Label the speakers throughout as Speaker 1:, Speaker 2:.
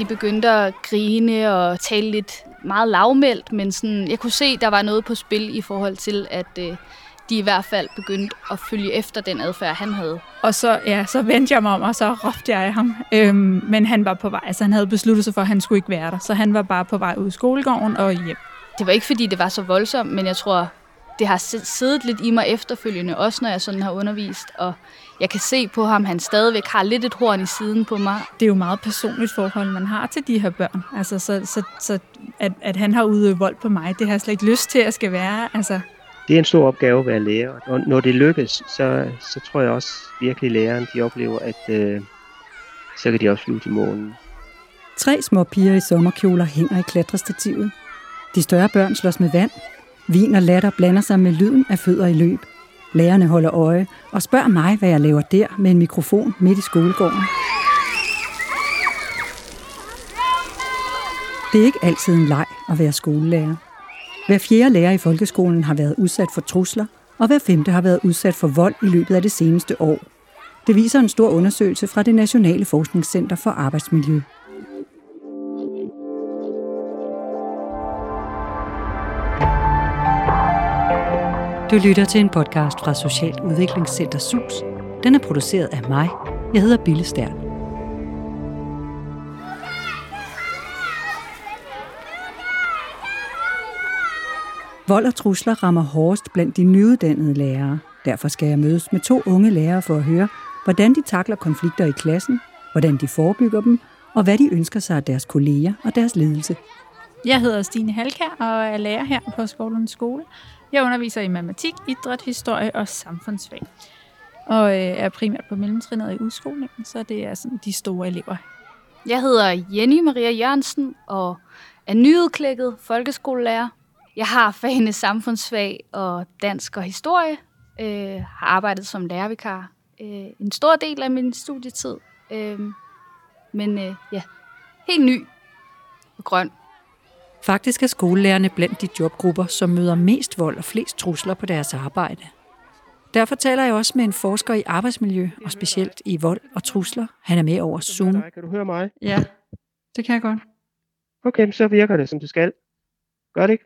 Speaker 1: de begyndte at grine og tale lidt meget lavmældt, men sådan, jeg kunne se, der var noget på spil i forhold til, at øh, de i hvert fald begyndte at følge efter den adfærd, han havde.
Speaker 2: Og så, ja, så vendte jeg mig om, og så råbte jeg af ham. Øhm, men han var på vej, altså han havde besluttet sig for, at han skulle ikke være der. Så han var bare på vej ud i skolegården og hjem.
Speaker 1: Det var ikke, fordi det var så voldsomt, men jeg tror, det har siddet lidt i mig efterfølgende, også når jeg sådan har undervist, og jeg kan se på ham, han stadigvæk har lidt et horn i siden på mig.
Speaker 2: Det er jo meget personligt forhold, man har til de her børn. Altså, så, så, så at, at han har udøvet vold på mig, det har jeg slet ikke lyst til, at skal være. Altså,
Speaker 3: det er en stor opgave at være lærer, og når det lykkes, så, så tror jeg også virkelig, læreren de oplever, at øh, så kan de også flyve til månen.
Speaker 4: Tre små piger i sommerkjoler hænger i klatrestativet. De større børn slås med vand. Vin og latter blander sig med lyden af fødder i løb. Lærerne holder øje og spørger mig, hvad jeg laver der med en mikrofon midt i skolegården. Det er ikke altid en leg at være skolelærer. Hver fjerde lærer i folkeskolen har været udsat for trusler, og hver femte har været udsat for vold i løbet af det seneste år. Det viser en stor undersøgelse fra det Nationale Forskningscenter for Arbejdsmiljø. Du lytter til en podcast fra Socialt Udviklingscenter SUS. Den er produceret af mig. Jeg hedder Bille Stern. Vold og trusler rammer hårdest blandt de nyuddannede lærere. Derfor skal jeg mødes med to unge lærere for at høre, hvordan de takler konflikter i klassen, hvordan de forebygger dem, og hvad de ønsker sig af deres kolleger og deres ledelse.
Speaker 2: Jeg hedder Stine Halkær og er lærer her på skolens skole. Jeg underviser i matematik, idræt, historie og samfundsfag. Og øh, er primært på mellemtrinnet i udskolingen, så det er sådan de store elever.
Speaker 1: Jeg hedder Jenny Maria Jørgensen og er nyudklækket folkeskolelærer jeg har fagene samfundsfag og dansk og historie. Øh, har arbejdet som lærervikar øh, en stor del af min studietid. Øh, men øh, ja, helt ny og grøn.
Speaker 4: Faktisk er skolelærerne blandt de jobgrupper, som møder mest vold og flest trusler på deres arbejde. Derfor taler jeg også med en forsker i arbejdsmiljø, og specielt i vold og trusler. Han er med over Zoom.
Speaker 3: Kan du høre mig?
Speaker 2: Ja, det kan jeg godt.
Speaker 3: Okay, så virker det, som det skal. Gør det ikke?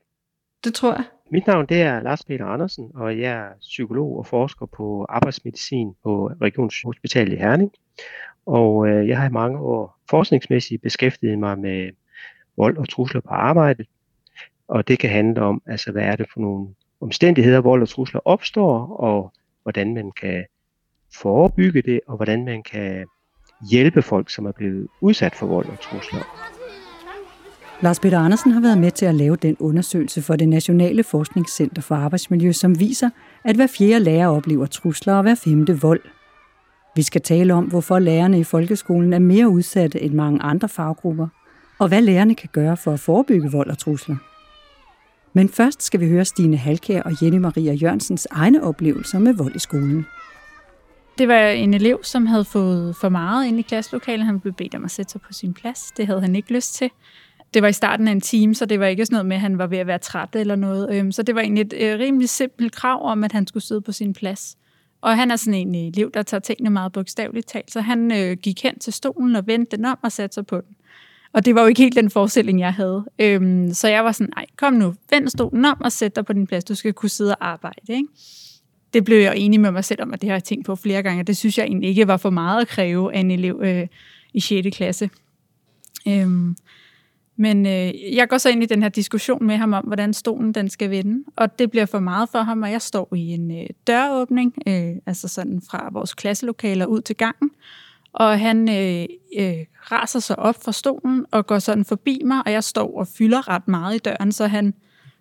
Speaker 2: Det tror jeg.
Speaker 3: Mit navn det er Lars Peter Andersen, og jeg er psykolog og forsker på arbejdsmedicin på Regionshospitalet i Herning. Og øh, jeg har i mange år forskningsmæssigt beskæftiget mig med vold og trusler på arbejdet. Og det kan handle om, altså hvad er det for nogle omstændigheder, vold og trusler opstår, og hvordan man kan forebygge det, og hvordan man kan hjælpe folk, som er blevet udsat for vold og trusler.
Speaker 4: Lars Peter Andersen har været med til at lave den undersøgelse for det Nationale Forskningscenter for Arbejdsmiljø, som viser, at hver fjerde lærer oplever trusler og hver femte vold. Vi skal tale om, hvorfor lærerne i folkeskolen er mere udsatte end mange andre faggrupper, og hvad lærerne kan gøre for at forebygge vold og trusler. Men først skal vi høre Stine Halkær og Jenny Maria Jørgensens egne oplevelser med vold i skolen.
Speaker 2: Det var en elev, som havde fået for meget ind i klasselokalet. Han blev bedt om at sætte sig på sin plads. Det havde han ikke lyst til det var i starten af en time, så det var ikke sådan noget med, at han var ved at være træt eller noget. Øhm, så det var egentlig et øh, rimelig simpelt krav om, at han skulle sidde på sin plads. Og han er sådan en elev, der tager tingene meget bogstaveligt talt, så han øh, gik hen til stolen og vendte den om og satte sig på den. Og det var jo ikke helt den forestilling, jeg havde. Øhm, så jeg var sådan, nej, kom nu, vend stolen om og sæt dig på din plads. Du skal kunne sidde og arbejde. Ikke? Det blev jeg enig med mig selv om, at det har jeg tænkt på flere gange. Det synes jeg egentlig ikke var for meget at kræve af en elev øh, i 6. klasse. Øhm, men øh, jeg går så ind i den her diskussion med ham om, hvordan stolen den skal vende, og det bliver for meget for ham, og jeg står i en øh, døråbning, øh, altså sådan fra vores klasselokaler ud til gangen, og han øh, øh, raser sig op fra stolen og går sådan forbi mig, og jeg står og fylder ret meget i døren, så han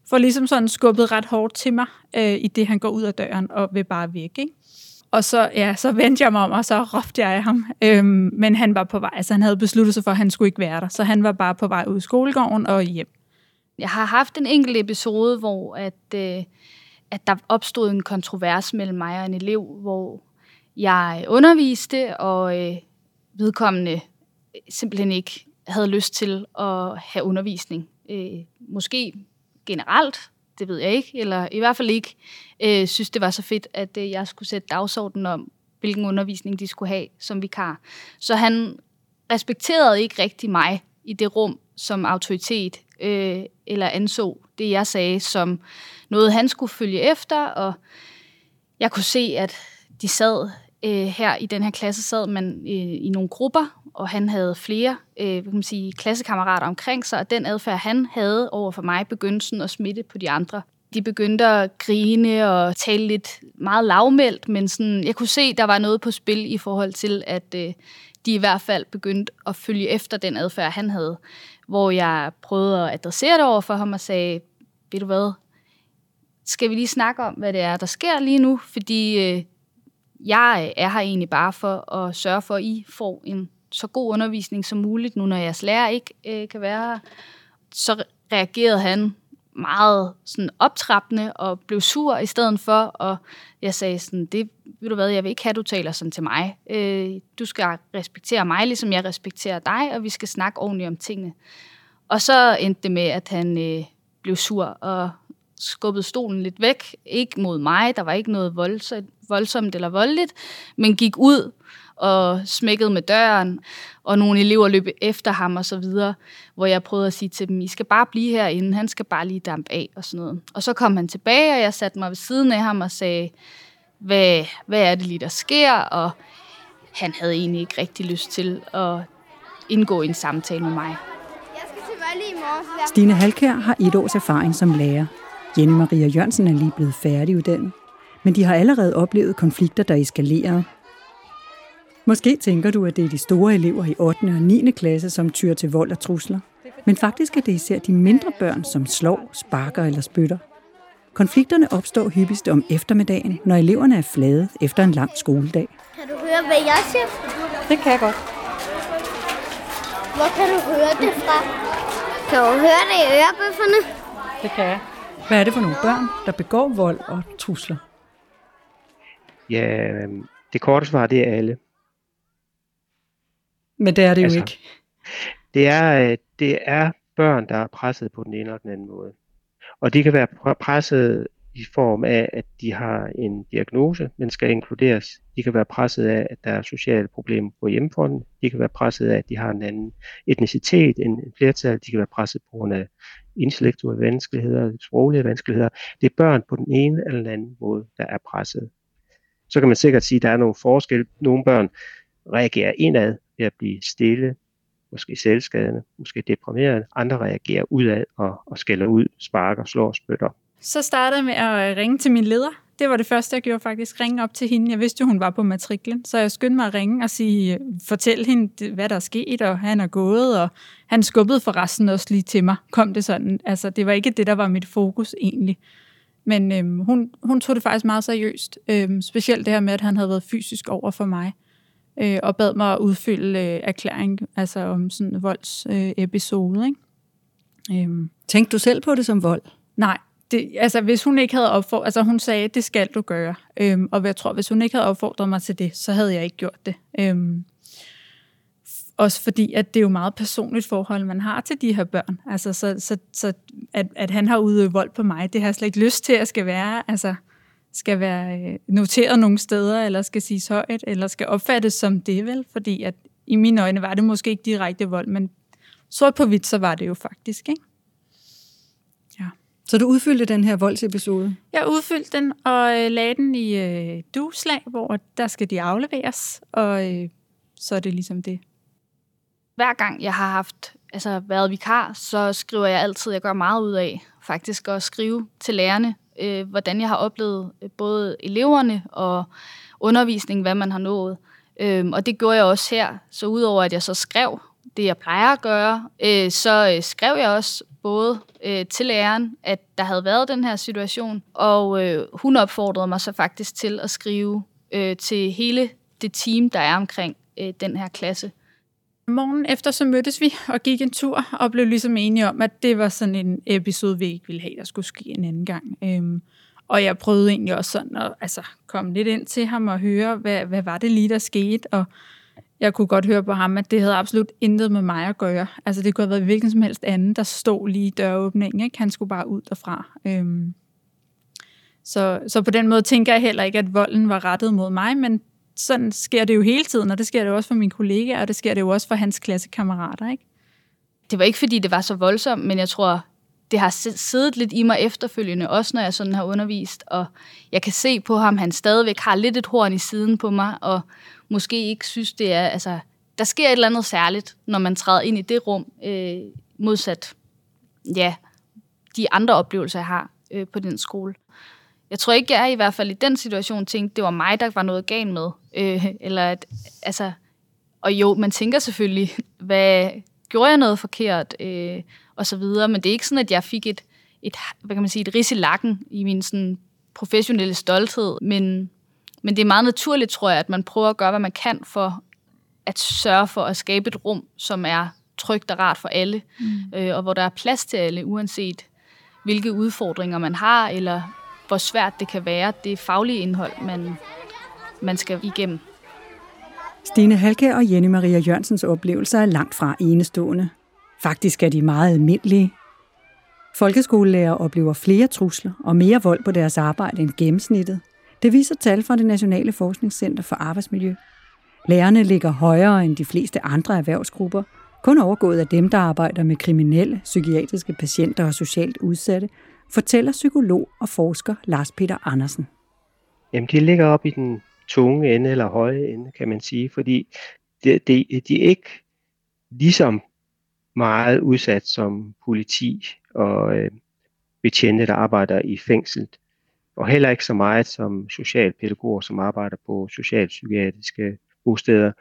Speaker 2: får ligesom sådan skubbet ret hårdt til mig, øh, i det han går ud af døren og vil bare væk. Ikke? Og så, ja, så vendte jeg mig om, og så råbte jeg af ham. Øhm, men han var på vej, altså han havde besluttet sig for, at han skulle ikke være der. Så han var bare på vej ud i skolegården og hjem.
Speaker 1: Jeg har haft en enkelt episode, hvor at, øh, at der opstod en kontrovers mellem mig og en elev, hvor jeg underviste, og øh, vedkommende øh, simpelthen ikke havde lyst til at have undervisning. Øh, måske generelt, det ved jeg ikke, eller i hvert fald ikke øh, synes, det var så fedt, at øh, jeg skulle sætte dagsordenen om, hvilken undervisning de skulle have som vikar. Så han respekterede ikke rigtig mig i det rum som autoritet, øh, eller anså det, jeg sagde, som noget, han skulle følge efter, og jeg kunne se, at de sad øh, her i den her klasse, sad man øh, i nogle grupper, og han havde flere øh, kan man sige, klassekammerater omkring sig, og den adfærd, han havde over for mig, begyndte sådan at smitte på de andre. De begyndte at grine og tale lidt meget lavmældt, men sådan, jeg kunne se, der var noget på spil i forhold til, at øh, de i hvert fald begyndte at følge efter den adfærd, han havde. Hvor jeg prøvede at adressere det over for ham og sagde, ved du hvad, skal vi lige snakke om, hvad det er, der sker lige nu? Fordi øh, jeg øh, er her egentlig bare for at sørge for, at I får en så god undervisning som muligt, nu når jeres lærer ikke øh, kan være her. Så reagerede han meget sådan optrappende og blev sur i stedet for, og jeg sagde sådan, det ved du hvad, jeg vil ikke have, at du taler sådan til mig. Øh, du skal respektere mig, ligesom jeg respekterer dig, og vi skal snakke ordentligt om tingene. Og så endte det med, at han øh, blev sur og skubbede stolen lidt væk. Ikke mod mig, der var ikke noget voldsomt, voldsomt eller voldeligt, men gik ud og smækkede med døren, og nogle elever løb efter ham og så videre, hvor jeg prøvede at sige til dem, I skal bare blive herinde, han skal bare lige dampe af og sådan noget. Og så kom han tilbage, og jeg satte mig ved siden af ham og sagde, hvad, hvad er det lige, der sker? Og han havde egentlig ikke rigtig lyst til at indgå i en samtale med mig. Jeg skal til
Speaker 4: Vejle i morgen. Stine Halkær har et års erfaring som lærer. Jenny Maria Jørgensen er lige blevet færdiguddannet. Men de har allerede oplevet konflikter, der eskalerer. Måske tænker du, at det er de store elever i 8. og 9. klasse, som tyrer til vold og trusler. Men faktisk er det især de mindre børn, som slår, sparker eller spytter. Konflikterne opstår hyppigst om eftermiddagen, når eleverne er flade efter en lang skoledag.
Speaker 5: Kan du høre, hvad jeg siger?
Speaker 4: Det kan jeg godt.
Speaker 5: Hvor kan du høre det fra? Kan du høre det i ørebøfferne?
Speaker 4: Det kan jeg. Hvad er det for nogle børn, der begår vold og trusler?
Speaker 3: Ja, øhm, det korte svar, det er alle.
Speaker 4: Men det er det altså, jo ikke.
Speaker 3: Det er, øh, det er børn, der er presset på den ene eller den anden måde. Og de kan være presset i form af, at de har en diagnose, men skal inkluderes. De kan være presset af, at der er sociale problemer på hjemmefronten. De kan være presset af, at de har en anden etnicitet end flertal. De kan være presset på grund af intellektuelle vanskeligheder, sproglige vanskeligheder. Det er børn på den ene eller den anden måde, der er presset. Så kan man sikkert sige, at der er nogle forskelle. Nogle børn reagerer indad ved at blive stille, måske selvskadende, måske deprimerende. Andre reagerer udad og, og skælder ud, sparker, slår og spytter.
Speaker 2: Så startede jeg med at øh, ringe til min leder. Det var det første, jeg gjorde faktisk. Ringe op til hende. Jeg vidste jo, hun var på matriklen. Så jeg skyndte mig at ringe og sige, fortæl hende, hvad der er sket, og han er gået, og han skubbede forresten også lige til mig. Kom det sådan. Altså, det var ikke det, der var mit fokus egentlig. Men øhm, hun, hun tog det faktisk meget seriøst. Øhm, specielt det her med, at han havde været fysisk over for mig øh, og bad mig at udfylde øh, erklæring altså om sådan en voldsepisode. Øh, ikke?
Speaker 4: Øhm. Tænkte du selv på det som vold?
Speaker 2: Nej, det, altså hvis hun ikke havde opfordret, altså hun sagde, det skal du gøre. Øhm, og jeg tror, hvis hun ikke havde opfordret mig til det, så havde jeg ikke gjort det. Øhm, også fordi, at det er jo meget personligt forhold, man har til de her børn. Altså, så, så, så at, at han har udøvet vold på mig, det har jeg slet ikke lyst til, at skal være. Altså, skal være øh, noteret nogle steder, eller skal siges højt, eller skal opfattes som det, vel? Fordi at i mine øjne var det måske ikke direkte vold, men sort på hvidt, så var det jo faktisk, ikke?
Speaker 4: Så du udfyldte den her voldsepisode?
Speaker 2: Jeg udfyldte den og øh, lagde den i øh, duslag, hvor der skal de afleveres, og øh, så er det ligesom det.
Speaker 1: Hver gang jeg har haft altså været vikar, så skriver jeg altid, jeg gør meget ud af faktisk at skrive til lærerne, øh, hvordan jeg har oplevet øh, både eleverne og undervisning, hvad man har nået. Øh, og det gjorde jeg også her. Så udover at jeg så skrev det, jeg plejer at gøre, øh, så øh, skrev jeg også både øh, til læreren, at der havde været den her situation, og øh, hun opfordrede mig så faktisk til at skrive øh, til hele det team, der er omkring øh, den her klasse.
Speaker 2: Morgen efter så mødtes vi og gik en tur og blev ligesom enige om, at det var sådan en episode, vi ikke ville have, der skulle ske en anden gang. Øhm, og jeg prøvede egentlig også sådan at altså, komme lidt ind til ham og høre, hvad, hvad var det lige, der skete. Og jeg kunne godt høre på ham, at det havde absolut intet med mig at gøre. Altså det kunne have været hvilken som helst anden, der stod lige i døråbningen. Ikke? Han skulle bare ud derfra. Øhm, så, så på den måde tænker jeg heller ikke, at volden var rettet mod mig, men sådan sker det jo hele tiden, og det sker det jo også for mine kollegaer, og det sker det jo også for hans klassekammerater, ikke?
Speaker 1: det var ikke fordi, det var så voldsomt, men jeg tror, det har siddet lidt i mig efterfølgende, også når jeg sådan har undervist, og jeg kan se på ham, han stadigvæk har lidt et horn i siden på mig, og måske ikke synes, det er, altså, der sker et eller andet særligt, når man træder ind i det rum, øh, modsat, ja, de andre oplevelser, jeg har øh, på den skole. Jeg tror ikke, jeg i hvert fald i den situation tænkte, det var mig, der var noget galt med. Øh, eller at, altså, og jo, man tænker selvfølgelig, hvad gjorde jeg noget forkert, øh, og så videre, men det er ikke sådan, at jeg fik et, et hvad kan man sige, et ris i lakken i min sådan, professionelle stolthed, men, men det er meget naturligt, tror jeg, at man prøver at gøre, hvad man kan for at sørge for at skabe et rum, som er trygt og rart for alle, mm. øh, og hvor der er plads til alle, uanset hvilke udfordringer man har, eller hvor svært det kan være, det faglige indhold, man, man skal igennem.
Speaker 4: Stine Halke og Jenny Maria Jørgensens oplevelser er langt fra enestående. Faktisk er de meget almindelige. Folkeskolelærer oplever flere trusler og mere vold på deres arbejde end gennemsnittet. Det viser tal fra det Nationale Forskningscenter for Arbejdsmiljø. Lærerne ligger højere end de fleste andre erhvervsgrupper, kun overgået af dem, der arbejder med kriminelle, psykiatriske patienter og socialt udsatte, fortæller psykolog og forsker Lars Peter Andersen.
Speaker 3: Jamen, de ligger op i den tunge ende eller høje ende, kan man sige, fordi de, de, de er ikke ligesom meget udsat som politi og øh, betjente, der arbejder i fængslet, og heller ikke så meget som socialpædagoger, som arbejder på socialpsykiatriske bosteder.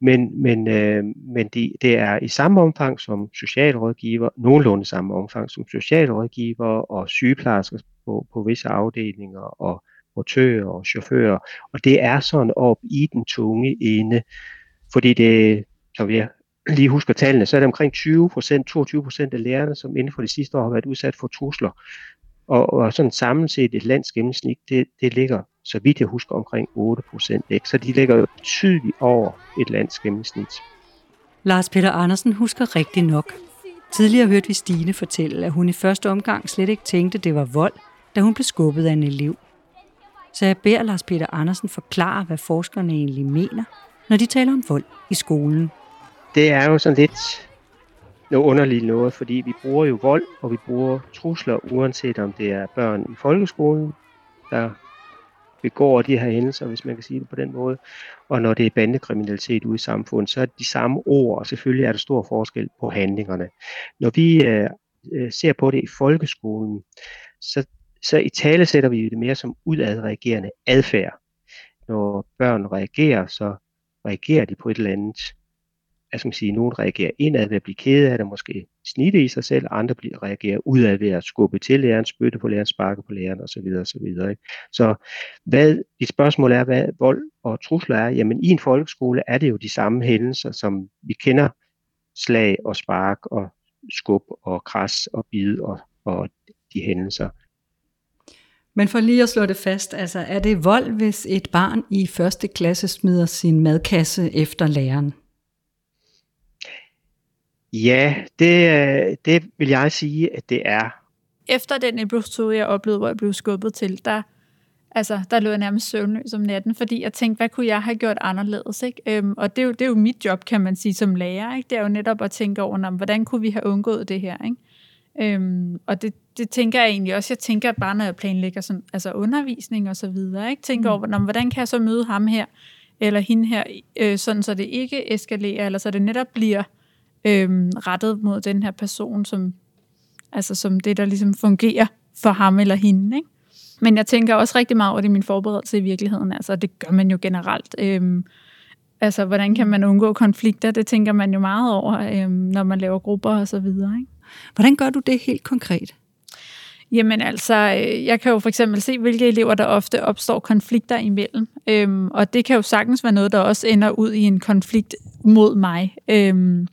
Speaker 3: Men, men, øh, men det, det er i samme omfang som socialrådgiver, nogenlunde samme omfang som socialrådgiver og sygeplejersker på, på visse afdelinger og portører og chauffører. Og det er sådan op i den tunge ende, fordi det, som jeg lige husker tallene, så er det omkring 20 procent, 22 procent af lærerne, som inden for de sidste år har været udsat for trusler. Og, og sådan sammenset et lands gennemsnit, det, det ligger, så vidt jeg husker, omkring 8 procent. Så de ligger jo tydeligt over et lands gennemsnit.
Speaker 4: Lars Peter Andersen husker rigtig nok. Tidligere hørte vi Stine fortælle, at hun i første omgang slet ikke tænkte, det var vold, da hun blev skubbet af en elev. Så jeg beder Lars Peter Andersen forklare, hvad forskerne egentlig mener, når de taler om vold i skolen.
Speaker 3: Det er jo sådan lidt noget underligt noget, fordi vi bruger jo vold, og vi bruger trusler, uanset om det er børn i folkeskolen, der begår de her hændelser, hvis man kan sige det på den måde. Og når det er bandekriminalitet ude i samfundet, så er det de samme ord, og selvfølgelig er der stor forskel på handlingerne. Når vi øh, øh ser på det i folkeskolen, så, så i tale sætter vi det mere som udadreagerende adfærd. Når børn reagerer, så reagerer de på et eller andet hvad skal man sige, nogen reagerer indad ved at blive ked af det, måske snitte i sig selv, andre bliver, reagerer udad ved at skubbe til læreren, spytte på læreren, sparke på læreren osv. osv. Ikke? Så hvad, et spørgsmål er, hvad vold og trusler er. Jamen i en folkeskole er det jo de samme hændelser, som vi kender, slag og spark og skub og kras og bid og, og de hændelser.
Speaker 4: Men for lige at slå det fast, altså er det vold, hvis et barn i første klasse smider sin madkasse efter læreren?
Speaker 3: Ja, det, øh, det vil jeg sige, at det er.
Speaker 2: Efter den episode, jeg oplevede, hvor jeg blev skubbet til, der, altså, der lå jeg nærmest søvnløs om natten, fordi jeg tænkte, hvad kunne jeg have gjort anderledes? Ikke? Øhm, og det er, jo, det er jo mit job, kan man sige, som lærer. Ikke? Det er jo netop at tænke over, hvordan kunne vi have undgået det her? Ikke? Øhm, og det, det tænker jeg egentlig også. Jeg tænker bare, når jeg planlægger sådan, altså undervisning og så videre. Ikke? Tænker mm. over, hvordan kan jeg så møde ham her, eller hende her, øh, sådan så det ikke eskalerer, eller så det netop bliver øhm, rettet mod den her person, som, altså som det, der ligesom fungerer for ham eller hende. Ikke? Men jeg tænker også rigtig meget over det i min forberedelse i virkeligheden. Altså, det gør man jo generelt. Øhm, altså, hvordan kan man undgå konflikter? Det tænker man jo meget over, øhm, når man laver grupper og så videre. Ikke?
Speaker 4: Hvordan gør du det helt konkret?
Speaker 2: Jamen altså, øh, jeg kan jo for eksempel se, hvilke elever, der ofte opstår konflikter imellem. Øhm, og det kan jo sagtens være noget, der også ender ud i en konflikt mod mig. Øhm,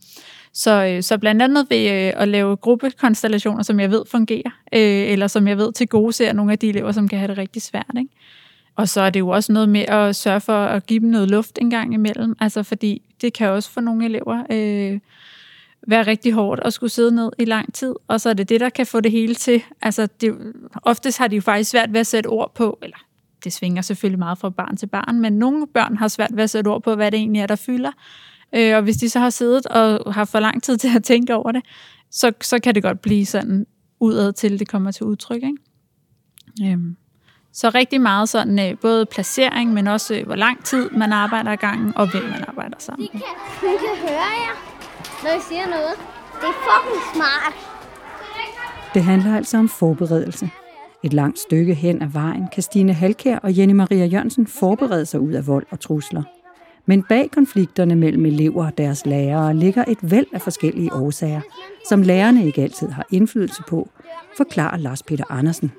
Speaker 2: så, øh, så blandt andet ved øh, at lave gruppekonstellationer, som jeg ved fungerer, øh, eller som jeg ved til gode ser nogle af de elever, som kan have det rigtig svært. Ikke? Og så er det jo også noget med at sørge for at give dem noget luft en gang imellem, altså fordi det kan også for nogle elever øh, være rigtig hårdt at skulle sidde ned i lang tid, og så er det det, der kan få det hele til. Altså det, oftest har de jo faktisk svært ved at sætte ord på, eller det svinger selvfølgelig meget fra barn til barn, men nogle børn har svært ved at sætte ord på, hvad det egentlig er, der fylder. Øh, og hvis de så har siddet og har for lang tid til at tænke over det, så, så kan det godt blive sådan udad til, det kommer til udtryk. Ikke? Øhm. Så rigtig meget sådan, øh, både placering, men også øh, hvor lang tid man arbejder i gangen, og hvem man arbejder sammen
Speaker 5: med. Hun kan høre jer, når I siger noget. Det er fucking smart.
Speaker 4: Det handler altså om forberedelse. Et langt stykke hen ad vejen kan Stine Halkær og Jenny Maria Jørgensen forberede sig ud af vold og trusler. Men bag konflikterne mellem elever og deres lærere ligger et væld af forskellige årsager, som lærerne ikke altid har indflydelse på, forklarer Lars Peter Andersen.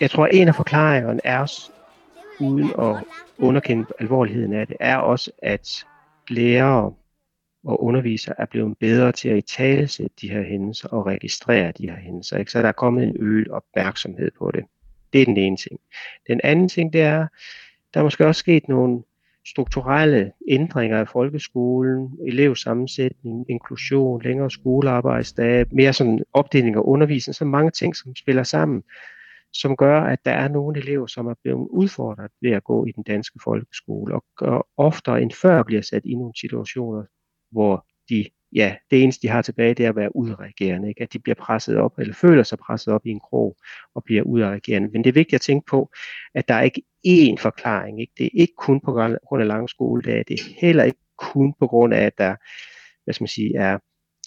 Speaker 3: Jeg tror, at en af forklaringerne er, uden at underkende alvorligheden af det, er også, at lærere og undervisere er blevet bedre til at italesætte de her hændelser og registrere de her hændelser. Ikke? Så der er kommet en øget opmærksomhed på det. Det er den ene ting. Den anden ting, det er, der er måske også sket nogle strukturelle ændringer af folkeskolen, elevsammensætning, inklusion, længere skolearbejdsdage, mere sådan opdeling af undervisning, så mange ting, som spiller sammen, som gør, at der er nogle elever, som er blevet udfordret ved at gå i den danske folkeskole, og, og oftere end før bliver sat i nogle situationer, hvor de, ja, det eneste de har tilbage, det er at være udreagerende, ikke? at de bliver presset op, eller føler sig presset op i en krog, og bliver udreagerende. Men det er vigtigt at tænke på, at der er ikke én forklaring. Ikke? Det er ikke kun på grund af lange skoledage, det er heller ikke kun på grund af, at der hvad skal man sige, er,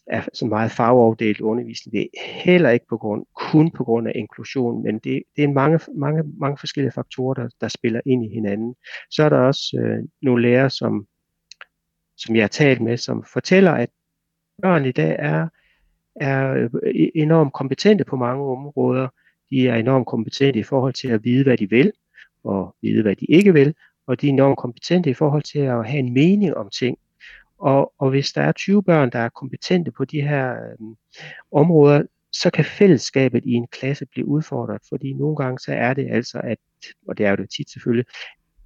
Speaker 3: er så meget fagafdelt undervisning. Det er heller ikke på grund, kun på grund af inklusion, men det, det er mange, mange, mange forskellige faktorer, der, der spiller ind i hinanden. Så er der også øh, nogle lærere, som som jeg har talt med, som fortæller, at børn i dag er, er øh, e-, enormt kompetente på mange områder. De er enormt kompetente i forhold til at vide, hvad de vil, og vide, hvad de ikke vil, og de er enormt kompetente i forhold til at have en mening om ting. Og, og hvis der er 20 børn, der er kompetente på de her øhm, områder, så kan fællesskabet i en klasse blive udfordret, fordi nogle gange så er det altså, at, og det er jo det tit selvfølgelig,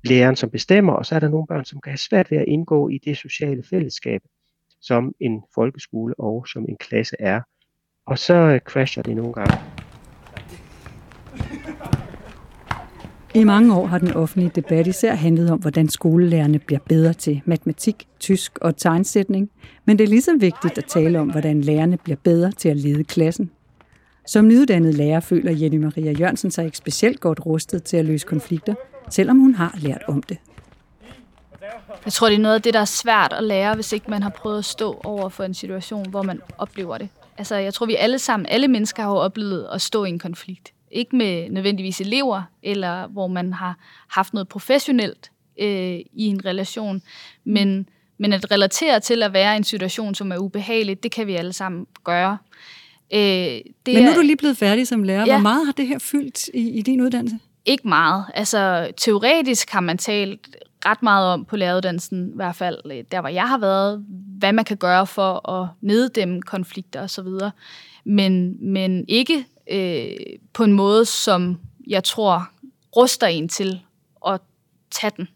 Speaker 3: læreren, som bestemmer, og så er der nogle børn, som kan have svært ved at indgå i det sociale fællesskab, som en folkeskole og som en klasse er. Og så øh, crasher det nogle gange.
Speaker 4: I mange år har den offentlige debat især handlet om, hvordan skolelærerne bliver bedre til matematik, tysk og tegnsætning, men det er lige så vigtigt at tale om, hvordan lærerne bliver bedre til at lede klassen. Som nyuddannet lærer føler Jenny Maria Jørgensen sig ikke specielt godt rustet til at løse konflikter, selvom hun har lært om det.
Speaker 1: Jeg tror, det er noget af det, der er svært at lære, hvis ikke man har prøvet at stå over for en situation, hvor man oplever det. Altså, jeg tror, vi alle sammen, alle mennesker har oplevet at stå i en konflikt. Ikke med nødvendigvis elever, eller hvor man har haft noget professionelt øh, i en relation, men, men at relatere til at være i en situation, som er ubehagelig, det kan vi alle sammen gøre.
Speaker 4: Øh, det men nu er du lige blevet færdig som lærer. Ja. Hvor meget har det her fyldt i, i din uddannelse?
Speaker 1: Ikke meget. Altså, teoretisk har man talt ret meget om på læreruddannelsen, i hvert fald øh, der, hvor jeg har været, hvad man kan gøre for at neddæmme konflikter osv., men, men ikke øh, på en måde, som jeg tror ruster en til at tage den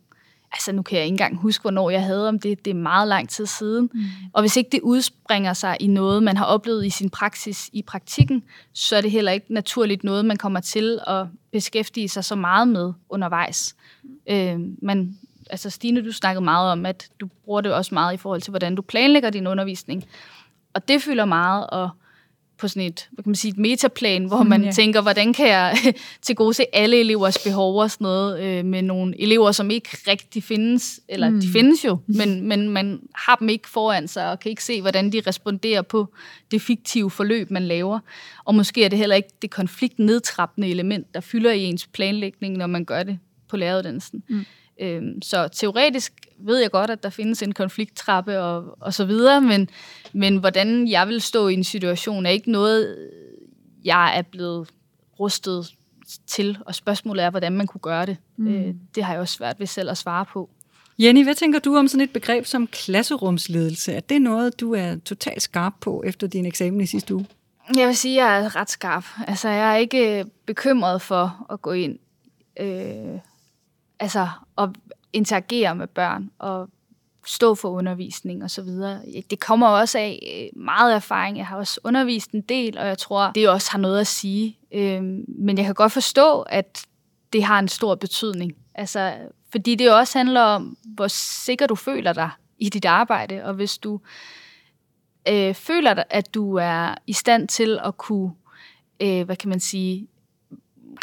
Speaker 1: altså nu kan jeg ikke engang huske, hvornår jeg havde om det. Det er meget lang tid siden. Mm. Og hvis ikke det udspringer sig i noget, man har oplevet i sin praksis i praktikken, så er det heller ikke naturligt noget, man kommer til at beskæftige sig så meget med undervejs. Mm. Øh, men altså Stine, du snakkede meget om, at du bruger det også meget i forhold til, hvordan du planlægger din undervisning. Og det fylder meget, og på sådan et, hvad kan man sige, et metaplan, hvor man ja. tænker, hvordan kan jeg til gode se alle elevers behov og sådan noget, øh, med nogle elever, som ikke rigtig findes, eller mm. de findes jo, men, men man har dem ikke foran sig, og kan ikke se, hvordan de responderer på det fiktive forløb, man laver. Og måske er det heller ikke det konfliktnedtrappende element, der fylder i ens planlægning, når man gør det på læreruddannelsen. Mm. Øhm, så teoretisk ved jeg godt, at der findes en konflikttrappe og, og så videre, men, men hvordan jeg vil stå i en situation, er ikke noget, jeg er blevet rustet til, og spørgsmålet er, hvordan man kunne gøre det. Mm. Øh, det har jeg også svært ved selv at svare på.
Speaker 4: Jenny, hvad tænker du om sådan et begreb som klasserumsledelse? Er det noget, du er totalt skarp på efter din eksamen i sidste uge?
Speaker 1: Jeg vil sige, at jeg er ret skarp. Altså, jeg er ikke bekymret for at gå ind øh, altså at interagere med børn og stå for undervisning og så videre. Det kommer også af øh, meget erfaring. Jeg har også undervist en del, og jeg tror, det også har noget at sige. Øhm, men jeg kan godt forstå, at det har en stor betydning. Altså, fordi det også handler om, hvor sikker du føler dig i dit arbejde, og hvis du øh, føler, at du er i stand til at kunne, øh, hvad kan man sige,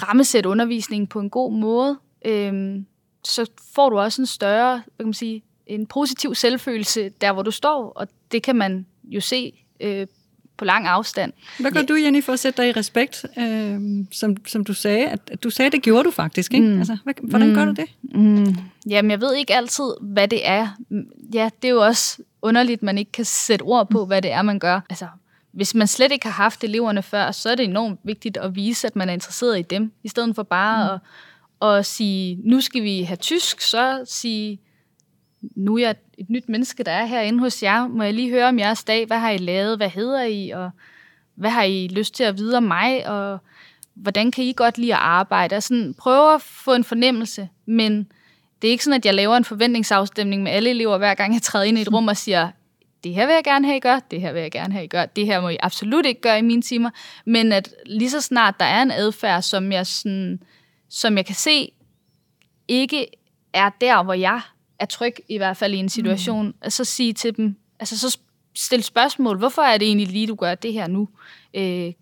Speaker 1: rammesætte undervisningen på en god måde, øh, så får du også en større, hvad kan man sige, en positiv selvfølelse der, hvor du står, og det kan man jo se øh, på lang afstand.
Speaker 4: Hvad gør ja. du, Jenny, for at sætte dig i respekt, øh, som, som du sagde? At, du sagde, det gjorde du faktisk, ikke? Mm. Altså, hvad, hvordan mm. gør du det?
Speaker 1: Mm. Jamen, jeg ved ikke altid, hvad det er. Ja, det er jo også underligt, man ikke kan sætte ord på, hvad det er, man gør. Altså, hvis man slet ikke har haft eleverne før, så er det enormt vigtigt at vise, at man er interesseret i dem, i stedet for bare mm. at, at sige, nu skal vi have tysk, så sige, nu er jeg et nyt menneske, der er herinde hos jer. Må jeg lige høre om jeres dag? Hvad har I lavet? Hvad hedder I? Og hvad har I lyst til at vide om mig? Og hvordan kan I godt lide at arbejde? Og sådan, prøve at få en fornemmelse, men det er ikke sådan, at jeg laver en forventningsafstemning med alle elever, hver gang jeg træder ind i et rum og siger, det her vil jeg gerne have, I gør, det her vil jeg gerne have, I gør, det her må I absolut ikke gøre i mine timer, men at lige så snart der er en adfærd, som jeg, sådan, som jeg kan se, ikke er der, hvor jeg er tryg, i hvert fald i en situation, mm. så sige til dem, altså så stille spørgsmål, hvorfor er det egentlig lige, du gør det her nu? Øh,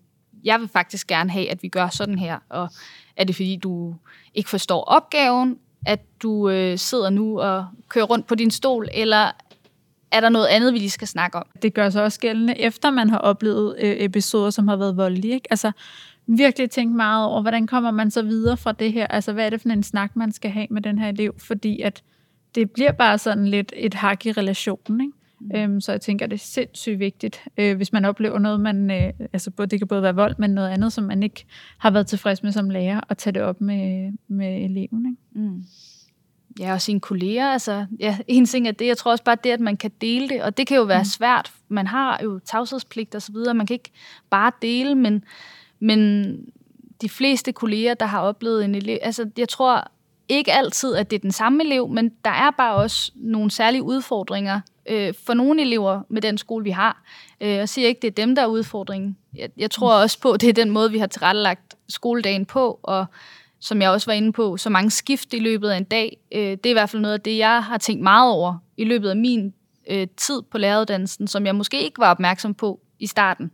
Speaker 1: jeg vil faktisk gerne have, at vi gør sådan her, og er det fordi, du ikke forstår opgaven, at du øh, sidder nu og kører rundt på din stol, eller er der noget andet, vi lige skal snakke om?
Speaker 2: Det gør sig også gældende, efter man har oplevet øh, episoder, som har været voldelige. Ikke? Altså virkelig tænke meget over, hvordan kommer man så videre fra det her? Altså hvad er det for en snak, man skal have med den her elev? Fordi at det bliver bare sådan lidt et hak i relationen, ikke? Mm. Øhm, så jeg tænker, det er sindssygt vigtigt, øh, hvis man oplever noget, man, øh, altså både, det kan både være vold, men noget andet, som man ikke har været tilfreds med som lærer, at tage det op med, med eleven. Ikke? Mm.
Speaker 1: Ja, og sine kolleger. Altså, ja, en ting er det. Jeg tror også bare det, at man kan dele det, og det kan jo være mm. svært. Man har jo tavshedspligt og så videre. Man kan ikke bare dele, men, men de fleste kolleger, der har oplevet en elev, altså jeg tror ikke altid, at det er den samme elev, men der er bare også nogle særlige udfordringer øh, for nogle elever med den skole, vi har. Øh, jeg siger ikke, det er dem, der er udfordringen. Jeg, jeg tror også på, at det er den måde, vi har tilrettelagt skoledagen på, og som jeg også var inde på, så mange skift i løbet af en dag. Øh, det er i hvert fald noget af det, jeg har tænkt meget over i løbet af min øh, tid på læreruddannelsen, som jeg måske ikke var opmærksom på i starten.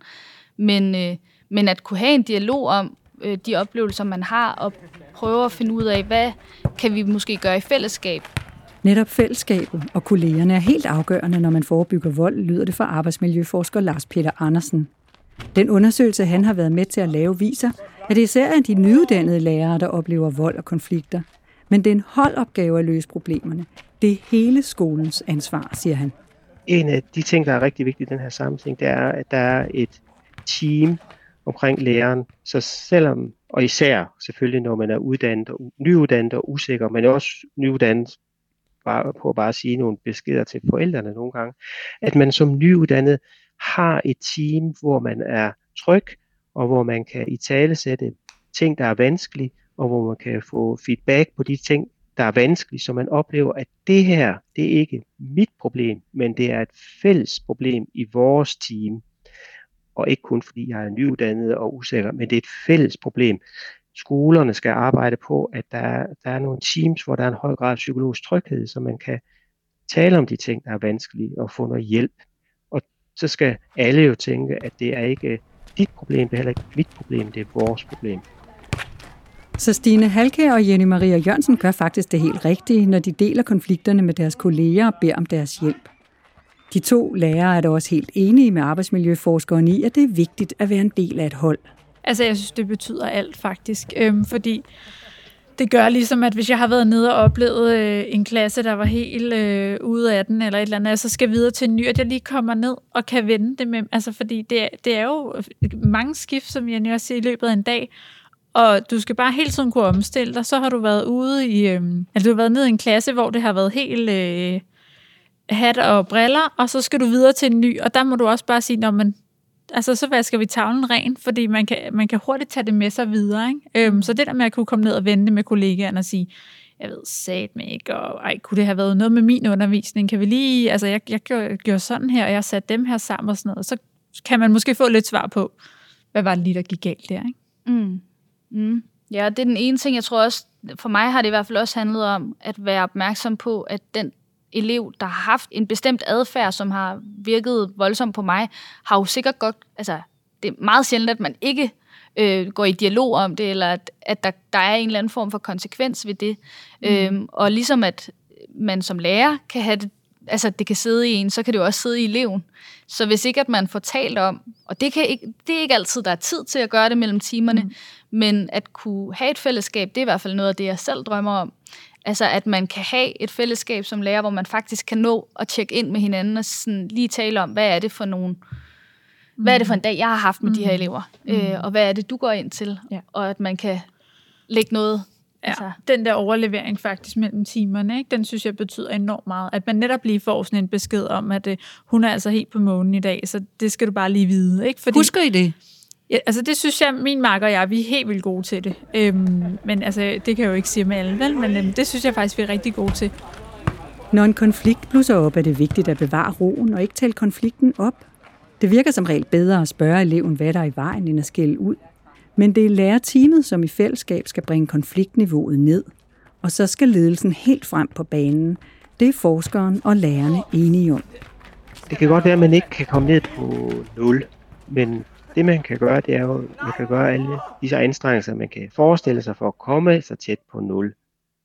Speaker 1: Men, øh, men at kunne have en dialog om øh, de oplevelser, man har, og prøve at finde ud af, hvad kan vi måske gøre i fællesskab.
Speaker 4: Netop fællesskabet og kollegerne er helt afgørende, når man forebygger vold, lyder det fra arbejdsmiljøforsker Lars Peter Andersen. Den undersøgelse, han har været med til at lave, viser, at det især er de nyuddannede lærere, der oplever vold og konflikter. Men det er en holdopgave at løse problemerne. Det er hele skolens ansvar, siger han.
Speaker 3: En af de ting, der er rigtig vigtige i den her sammenhæng, det er, at der er et team omkring læreren. Så selvom, og især selvfølgelig, når man er uddannet og nyuddannet og usikker, men også nyuddannet bare, på at bare sige nogle beskeder til forældrene nogle gange, at man som nyuddannet har et team, hvor man er tryg, og hvor man kan i tale sætte ting, der er vanskelige, og hvor man kan få feedback på de ting, der er vanskelige, så man oplever, at det her, det er ikke mit problem, men det er et fælles problem i vores team. Og ikke kun fordi jeg er nyuddannet og usikker, men det er et fælles problem. Skolerne skal arbejde på, at der er, der er nogle teams, hvor der er en høj grad af psykologisk tryghed, så man kan tale om de ting, der er vanskelige, og få noget hjælp. Og så skal alle jo tænke, at det er ikke øh, dit problem, det er heller ikke mit problem, det er vores problem.
Speaker 4: Så Stine Halke og Jenny Maria Jørgensen gør faktisk det helt rigtige, når de deler konflikterne med deres kolleger og beder om deres hjælp. De to lærere er da også helt enige med arbejdsmiljøforskeren i, at det er vigtigt at være en del af et hold.
Speaker 2: Altså, jeg synes, det betyder alt faktisk, øhm, fordi det gør ligesom, at hvis jeg har været nede og oplevet øh, en klasse, der var helt øh, ude af den, eller et eller andet, så skal videre til en ny, at jeg lige kommer ned og kan vende det med, altså fordi det, det er jo mange skift, som jeg også siger, i løbet af en dag, og du skal bare hele tiden kunne omstille dig. Så har du været ude i, øh, altså du har været nede i en klasse, hvor det har været helt øh, hat og briller, og så skal du videre til en ny, og der må du også bare sige, når man altså så vasker vi tavlen ren, fordi man kan, man kan hurtigt tage det med sig videre. Ikke? Øhm, så det der med at kunne komme ned og vente med kollegaerne og sige, jeg ved sat mig ikke, og ej, kunne det have været noget med min undervisning? Kan vi lige, altså jeg, jeg gjorde, gjorde sådan her, og jeg satte dem her sammen og sådan noget, så kan man måske få lidt svar på, hvad var det lige, der gik galt der, ikke?
Speaker 1: Mm. Mm. Ja, det er den ene ting, jeg tror også, for mig har det i hvert fald også handlet om at være opmærksom på, at den elev, der har haft en bestemt adfærd, som har virket voldsomt på mig, har jo sikkert godt, altså det er meget sjældent, at man ikke øh, går i dialog om det, eller at, at der, der er en eller anden form for konsekvens ved det. Mm. Øhm, og ligesom at man som lærer kan have det, altså det kan sidde i en, så kan det jo også sidde i eleven. Så hvis ikke at man får talt om, og det, kan ikke, det er ikke altid, der er tid til at gøre det mellem timerne, mm. men at kunne have et fællesskab, det er i hvert fald noget af det, jeg selv drømmer om. Altså at man kan have et fællesskab som lærer, hvor man faktisk kan nå at tjekke ind med hinanden og sådan lige tale om, hvad er det for nogle hvad er det for en dag, jeg har haft med mm. de her mm. elever, mm. øh, og hvad er det, du går ind til, ja. og at man kan lægge noget
Speaker 2: Ja, altså. den der overlevering faktisk mellem timerne, ikke? den synes jeg betyder enormt meget. At man netop lige får sådan en besked om, at uh, hun er altså helt på månen i dag, så det skal du bare lige vide. Ikke?
Speaker 4: Fordi, Husker I det?
Speaker 2: Ja, altså det synes jeg, min marker og jeg, vi er helt vildt gode til det. Øhm, men altså, det kan jeg jo ikke sige med alle, vel? Men øhm, det synes jeg faktisk, vi er rigtig gode til.
Speaker 4: Når en konflikt blusser op, er det vigtigt at bevare roen og ikke tale konflikten op. Det virker som regel bedre at spørge eleven, hvad der er i vejen, end at skælde ud. Men det er lærerteamet, som i fællesskab skal bringe konfliktniveauet ned. Og så skal ledelsen helt frem på banen. Det er forskeren og lærerne enige om.
Speaker 3: Det kan godt være, at man ikke kan komme ned på 0, men det man kan gøre, det er jo, man kan gøre alle disse anstrengelser, man kan forestille sig for at komme så tæt på 0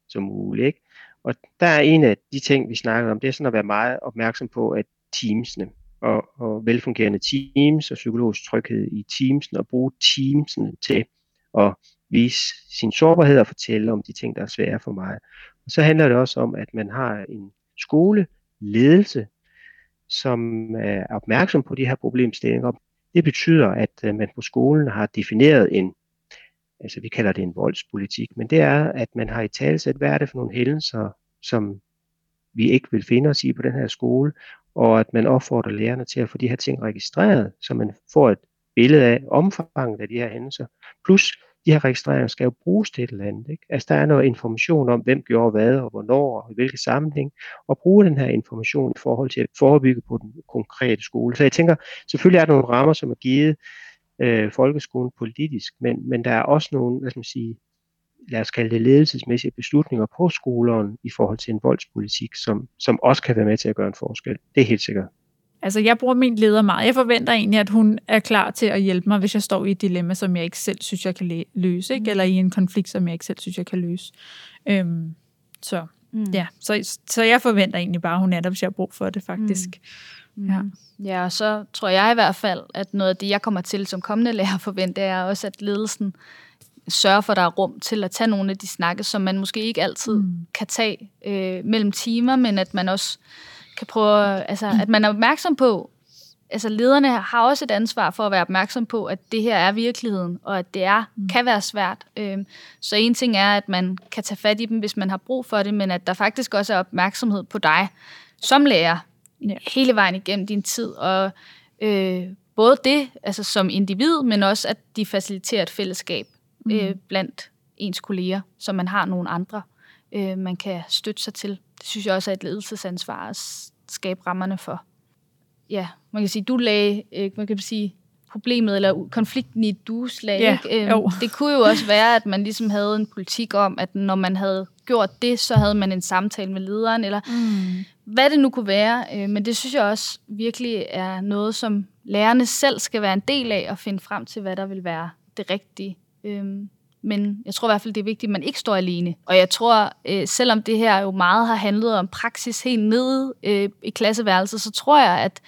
Speaker 3: som muligt. Ikke? Og der er en af de ting, vi snakkede om, det er sådan at være meget opmærksom på, at teamsene, og, og velfungerende teams og psykologisk tryghed i teamsene og bruge teamsene til at vise sin sårbarhed og fortælle om de ting, der er svære for mig. Og så handler det også om, at man har en skoleledelse, som er opmærksom på de her problemstillinger. Det betyder, at øh, man på skolen har defineret en, altså vi kalder det en voldspolitik, men det er, at man har i talsæt, hvad er det for nogle hændelser, som vi ikke vil finde os i på den her skole, og at man opfordrer lærerne til at få de her ting registreret, så man får et billede af omfanget af de her hændelser. Plus, de her registreringer skal jo bruges til et eller andet. Ikke? Altså, der er noget information om, hvem gjorde hvad, og hvornår, og i hvilke sammenhæng, og bruge den her information i forhold til at forebygge på den konkrete skole. Så jeg tænker, selvfølgelig er der nogle rammer, som er givet øh, folkeskolen politisk, men, men der er også nogle, hvad skal man sige, lad os kalde det ledelsesmæssige beslutninger på skolerne i forhold til en voldspolitik, som, som også kan være med til at gøre en forskel. Det er helt sikkert.
Speaker 2: Altså, jeg bruger min leder meget. Jeg forventer egentlig, at hun er klar til at hjælpe mig, hvis jeg står i et dilemma, som jeg ikke selv synes, jeg kan løse, ikke? Mm. eller i en konflikt, som jeg ikke selv synes, jeg kan løse. Øhm, så, mm. ja. så, så jeg forventer egentlig bare, at hun er der, hvis jeg har brug for det, faktisk.
Speaker 1: Mm. Ja. ja, og så tror jeg i hvert fald, at noget af det, jeg kommer til som kommende lærer forvente, er også, at ledelsen sørge for, at der er rum til at tage nogle af de snakke, som man måske ikke altid mm. kan tage øh, mellem timer, men at man også kan prøve, altså at man er opmærksom på, altså lederne har også et ansvar for at være opmærksom på, at det her er virkeligheden, og at det er mm. kan være svært. Øh, så en ting er, at man kan tage fat i dem, hvis man har brug for det, men at der faktisk også er opmærksomhed på dig som lærer ja. hele vejen igennem din tid, og øh, både det, altså som individ, men også at de faciliterer et fællesskab mm. øh, blandt ens kolleger, så man har nogle andre, øh, man kan støtte sig til. Det synes jeg også er et ledelsesansvar at skabe rammerne for. Ja, man kan sige, du lagde, øh, man kan sige, problemet eller konflikten i et dueslag.
Speaker 2: Ja,
Speaker 1: ikke? Øhm, det kunne jo også være, at man ligesom havde en politik om, at når man havde gjort det, så havde man en samtale med lederen, eller mm. hvad det nu kunne være. Øh, men det synes jeg også virkelig er noget, som lærerne selv skal være en del af, og finde frem til, hvad der vil være det rigtige. Øhm, men jeg tror i hvert fald, det er vigtigt, at man ikke står alene. Og jeg tror, øh, selvom det her jo meget har handlet om praksis helt nede øh, i klasseværelset, så tror jeg, at,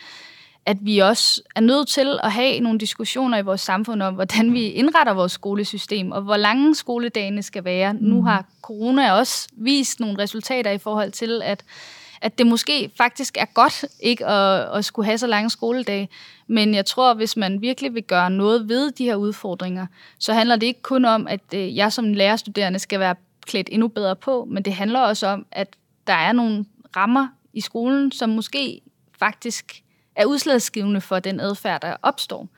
Speaker 1: at vi også er nødt til at have nogle diskussioner i vores samfund om, hvordan vi indretter vores skolesystem, og hvor lange skoledagene skal være. Mm. Nu har corona også vist nogle resultater i forhold til, at at det måske faktisk er godt ikke at, at skulle have så lange skoledage. Men jeg tror, hvis man virkelig vil gøre noget ved de her udfordringer, så handler det ikke kun om, at øh, jeg som lærerstuderende skal være klædt endnu bedre på, men det handler også om, at der er nogle rammer i skolen, som måske faktisk er udslagsgivende for den adfærd, der opstår.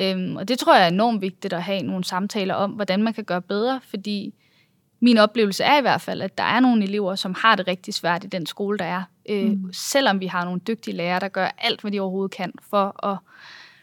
Speaker 1: Øhm, og det tror jeg er enormt vigtigt at have nogle samtaler om, hvordan man kan gøre bedre, fordi min oplevelse er i hvert fald, at der er nogle elever, som har det rigtig svært i den skole, der er. Øh, mm. Selvom vi har nogle dygtige lærere, der gør alt, hvad de overhovedet kan for at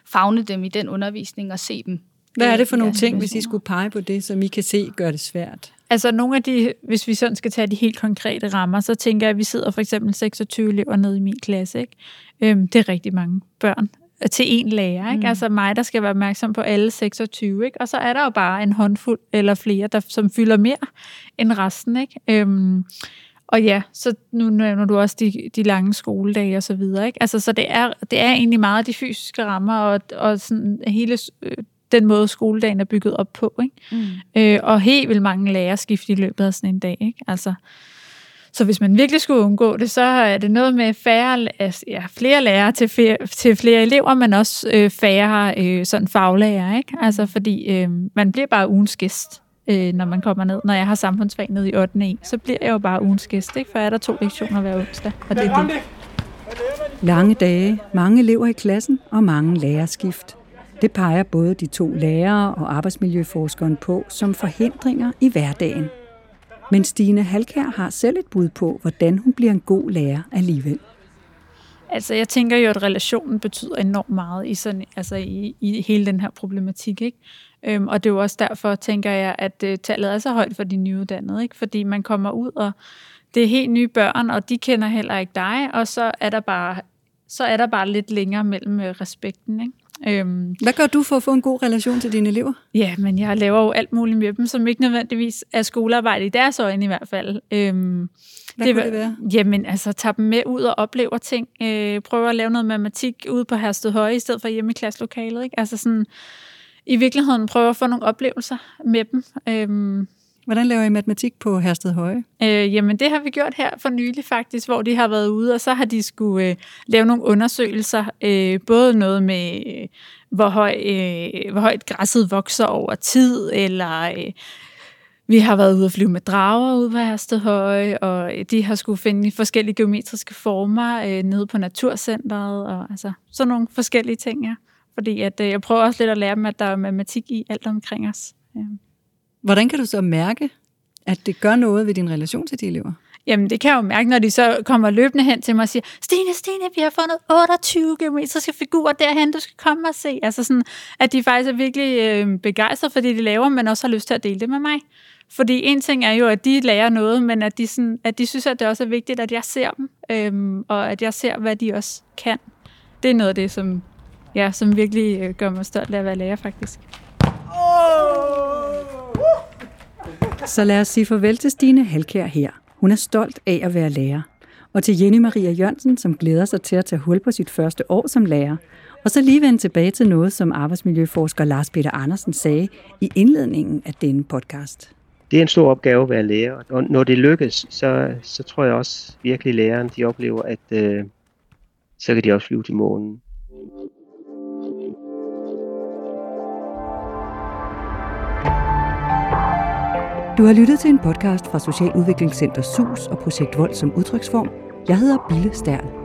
Speaker 1: fagne dem i den undervisning og se dem.
Speaker 4: Hvad er det for nogle ting, hvis I skulle pege på det, som I kan se gør det svært?
Speaker 2: Altså nogle af de, hvis vi sådan skal tage de helt konkrete rammer, så tænker jeg, at vi sidder for eksempel 26 elever nede i min klasse. Ikke? Øhm, det er rigtig mange børn til en lærer. Ikke? Mm. Altså mig, der skal være opmærksom på alle 26. Ikke? Og så er der jo bare en håndfuld eller flere, der, som fylder mere end resten. Ikke? Øhm, og ja, så nu nævner du også de, de lange skoledage og så videre. Ikke? Altså, så det er, det er egentlig meget de fysiske rammer og, og sådan hele øh, den måde, skoledagen er bygget op på. Ikke? Mm. Øh, og helt vildt mange lærere skifter i løbet af sådan en dag. Ikke? Altså, så hvis man virkelig skulle undgå det, så er det noget med færre, altså, ja, flere lærere til flere, til flere elever, men også øh, færre øh, sådan faglærer. Ikke? Altså, fordi øh, man bliver bare ugens gæst, øh, når man kommer ned. Når jeg har samfundsfag ned i 8. E, så bliver jeg jo bare ugens gæst, ikke? for er der to lektioner hver onsdag. Og det er det.
Speaker 4: Lange dage, mange elever i klassen og mange lærerskift. Det peger både de to lærere og arbejdsmiljøforskeren på som forhindringer i hverdagen. Men Stine Halkær har selv et bud på, hvordan hun bliver en god lærer alligevel.
Speaker 2: Altså, jeg tænker jo, at relationen betyder enormt meget i, sådan, altså i, i hele den her problematik. Ikke? Øhm, og det er jo også derfor, tænker jeg, at uh, tallet er så højt for de nyuddannede. Ikke? Fordi man kommer ud, og det er helt nye børn, og de kender heller ikke dig, og så er der bare, så er der bare lidt længere mellem uh, respekten. Ikke?
Speaker 4: Øhm, Hvad gør du for at få en god relation til dine elever?
Speaker 2: Ja, men jeg laver jo alt muligt med dem, som ikke nødvendigvis er skolearbejde i deres øjne i hvert fald. Øhm,
Speaker 4: Hvad det, kunne det være?
Speaker 2: Jamen, altså, tage dem med ud og opleve ting. Øh, prøve at lave noget matematik ude på Hersted Høje, i stedet for hjemme i klasselokalet. Ikke? Altså sådan, i virkeligheden prøve at få nogle oplevelser med dem. Øhm,
Speaker 4: Hvordan laver I matematik på Hersted Høje?
Speaker 2: Øh, jamen, det har vi gjort her for nylig faktisk, hvor de har været ude, og så har de skulle øh, lave nogle undersøgelser. Øh, både noget med, øh, hvor, høj, øh, hvor højt græsset vokser over tid, eller... Øh, vi har været ude og flyve med drager ude på Hersted Høje, og de har skulle finde forskellige geometriske former øh, nede på Naturcenteret, og altså sådan nogle forskellige ting, ja. Fordi at, øh, jeg prøver også lidt at lære dem, at der er matematik i alt omkring os. Ja.
Speaker 4: Hvordan kan du så mærke, at det gør noget ved din relation til de elever?
Speaker 2: Jamen, det kan jeg jo mærke, når de så kommer løbende hen til mig og siger, Stine, Stine, vi har fundet 28 geometriske figurer derhen, du skal komme og se. Altså sådan, at de faktisk er virkelig øh, begejstrede for det, de laver, men også har lyst til at dele det med mig. Fordi en ting er jo, at de lærer noget, men at de, sådan, at de synes, at det også er vigtigt, at jeg ser dem, øhm, og at jeg ser, hvad de også kan. Det er noget af det, som, ja, som virkelig øh, gør mig stolt af at være lærer, faktisk.
Speaker 4: Så lad os sige farvel til Stine Halkær her. Hun er stolt af at være lærer. Og til Jenny Maria Jørgensen, som glæder sig til at tage hul på sit første år som lærer. Og så lige vende tilbage til noget, som arbejdsmiljøforsker Lars Peter Andersen sagde i indledningen af denne podcast.
Speaker 3: Det er en stor opgave at være lærer, og når det lykkes, så, så tror jeg også virkelig, at læreren de oplever, at øh, så kan de også flyve til månen.
Speaker 4: Du har lyttet til en podcast fra Socialudviklingscenter SUS og Projekt Vold som udtryksform. Jeg hedder Bille Stern.